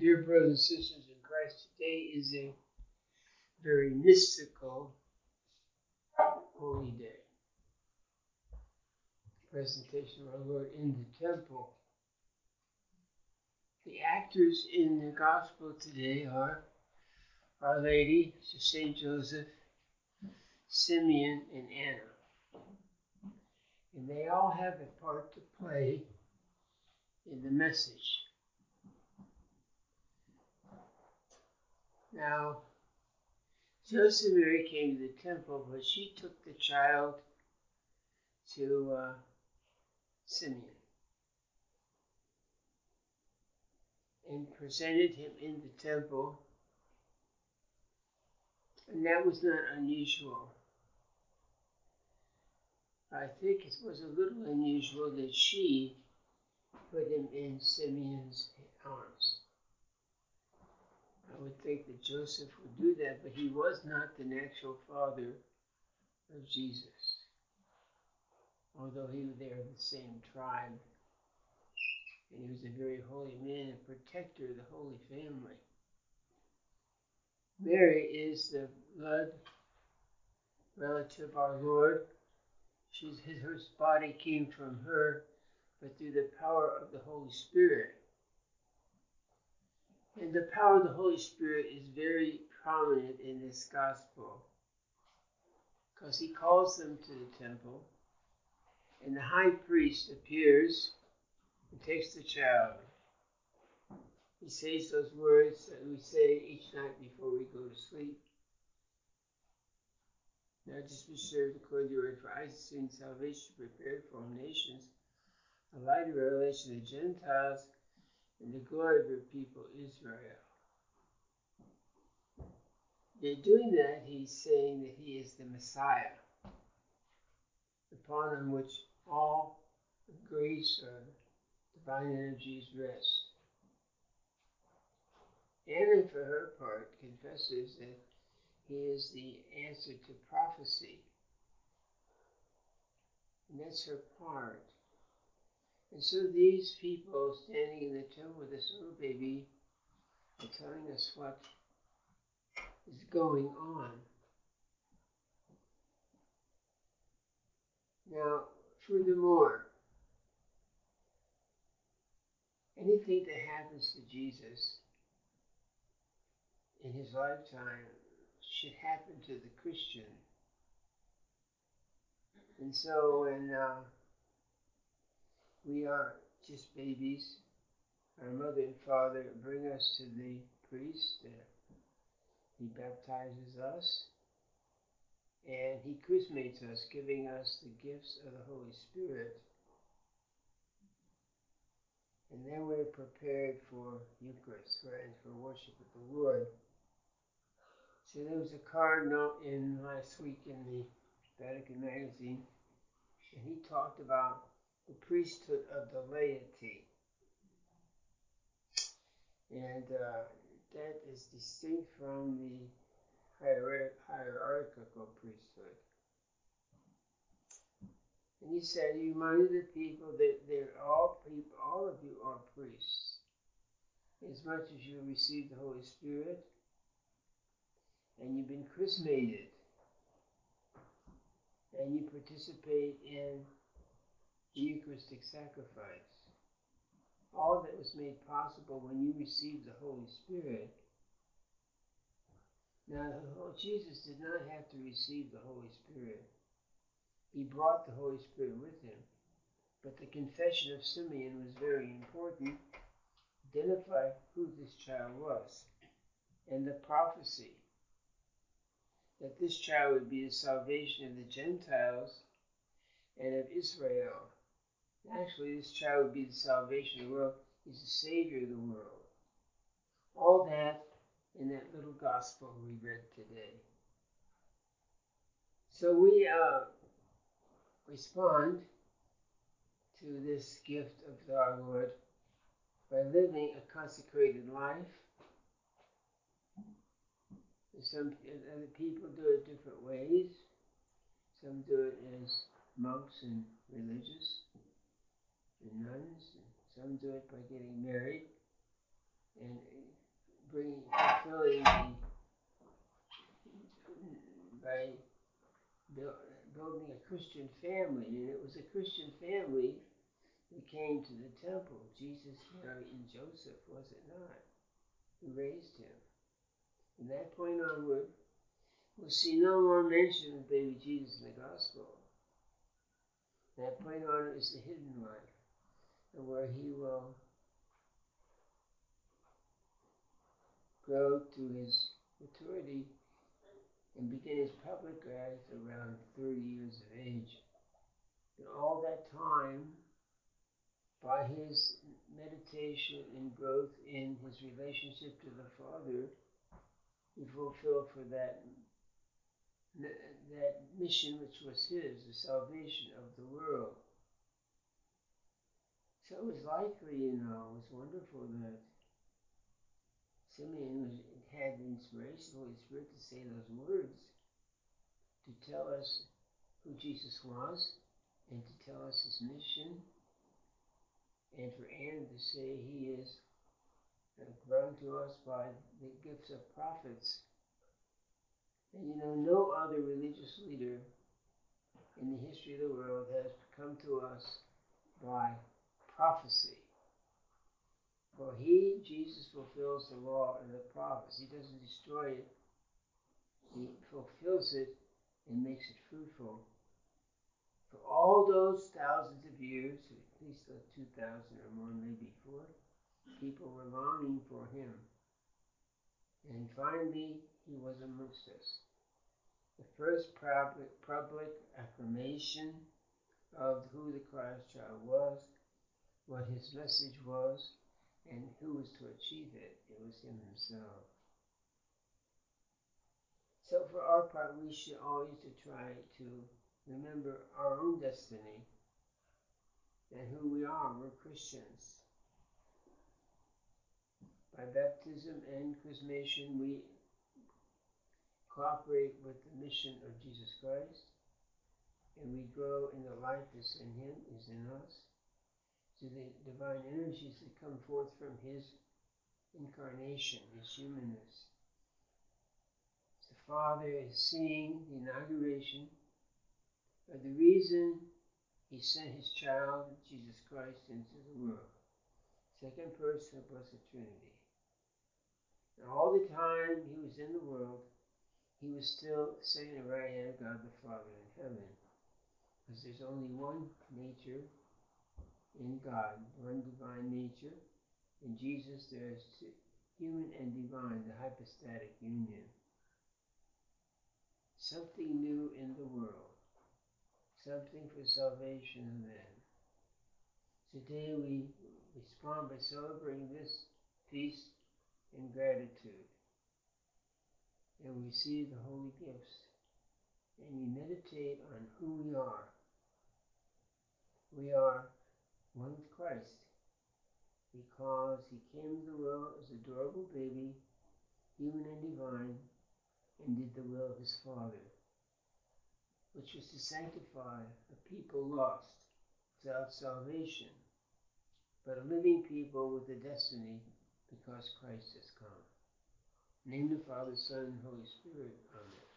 dear brothers and sisters in Christ, today is a very mystical holy day. Presentation of our Lord in the temple. The actors in the gospel today are Our Lady, St. Joseph, Simeon, and Anna. And they all have a part to play in the message. Now, Joseph and Mary came to the temple, but she took the child to uh, Simeon and presented him in the temple. And that was not unusual. I think it was a little unusual that she put him in Simeon's arms. Would think that Joseph would do that, but he was not the natural father of Jesus, although he was there of the same tribe. And he was a very holy man and protector of the Holy Family. Mary is the blood relative of our Lord. She's his her body came from her, but through the power of the Holy Spirit. And the power of the Holy Spirit is very prominent in this gospel because he calls them to the temple, and the high priest appears and takes the child. He says those words that we say each night before we go to sleep. Now just be sure to call your Isaac and salvation prepared for all nations, a light of revelation to the Gentiles, and the glory of your people Israel. In doing that, he's saying that he is the Messiah, upon which all grace or divine energies rest. Anna, for her part, confesses that he is the answer to prophecy. And that's her part. And so these people standing in the tomb with this little baby are telling us what is going on. Now, furthermore, anything that happens to Jesus in his lifetime should happen to the Christian. And so when uh, we are just babies. Our mother and father bring us to the priest. He baptizes us and he chrismates us, giving us the gifts of the Holy Spirit. And then we're prepared for Eucharist and for worship with the Lord. So there was a cardinal in last week in the Vatican magazine, and he talked about the priesthood of the laity. And uh, that is distinct from the hierarchical priesthood. And he said, he reminded the people that they're all people, all of you are priests. As much as you received the Holy Spirit and you've been chrismated and you participate in Eucharistic sacrifice. All that was made possible when you received the Holy Spirit. Now, Jesus did not have to receive the Holy Spirit. He brought the Holy Spirit with him. But the confession of Simeon was very important. Identify who this child was. And the prophecy that this child would be the salvation of the Gentiles and of Israel. Actually, this child would be the salvation of the world. He's the Savior of the world. All that in that little gospel we read today. So we uh, respond to this gift of our Lord by living a consecrated life. Some other people do it different ways. Some do it as monks and religious and nuns. Some do it by getting married and uh, bringing, fulfilling the, by building a Christian family. And it was a Christian family that came to the temple. Jesus, Mary, and Joseph, was it not? Who raised him. From that point onward, we'll see no more mention of baby Jesus in the gospel. That point on is the hidden life, and where he will grow to his maturity and begin his public life around 30 years of age. And all that time, by his meditation and growth in his relationship to the Father, he fulfilled for that that mission which was his, the salvation of the world. So it was likely, you know, it was wonderful that Simeon had the inspiration of the Holy Spirit to say those words, to tell us who Jesus was, and to tell us his mission, and for Anna to say he is uh, grown to us by the gifts of prophets. And you know, no other religious leader in the history of the world has come to us by prophecy. For he, Jesus, fulfills the law and the prophets. He doesn't destroy it, he fulfills it and makes it fruitful. For all those thousands of years, at least the 2,000 or more, maybe before, people were longing for him. And finally, he was amongst us. The first public, public affirmation of who the Christ child was, what his message was, and who was to achieve it. It was him himself. So for our part, we should always try to remember our own destiny and who we are. We're Christians. By baptism and chrismation, we cooperate with the mission of Jesus Christ, and we grow in the life that's in Him, is in us, to the divine energies that come forth from His incarnation, His humanness. The Father is seeing the inauguration of the reason He sent His child, Jesus Christ, into the world. Second person of Blessed Trinity. And all the time He was in the world, he was still sitting at the right hand of God the Father in heaven. Because there's only one nature in God, one divine nature. In Jesus, there's human and divine, the hypostatic union. Something new in the world, something for salvation of men. Today we respond by celebrating this feast in gratitude and we receive the holy gifts and we meditate on who we are. We are one with Christ because he came to the world as a adorable baby, human and divine, and did the will of his Father, which was to sanctify a people lost without salvation, but a living people with a destiny because Christ has come. Name the Father, Son, and Holy Spirit. Amen.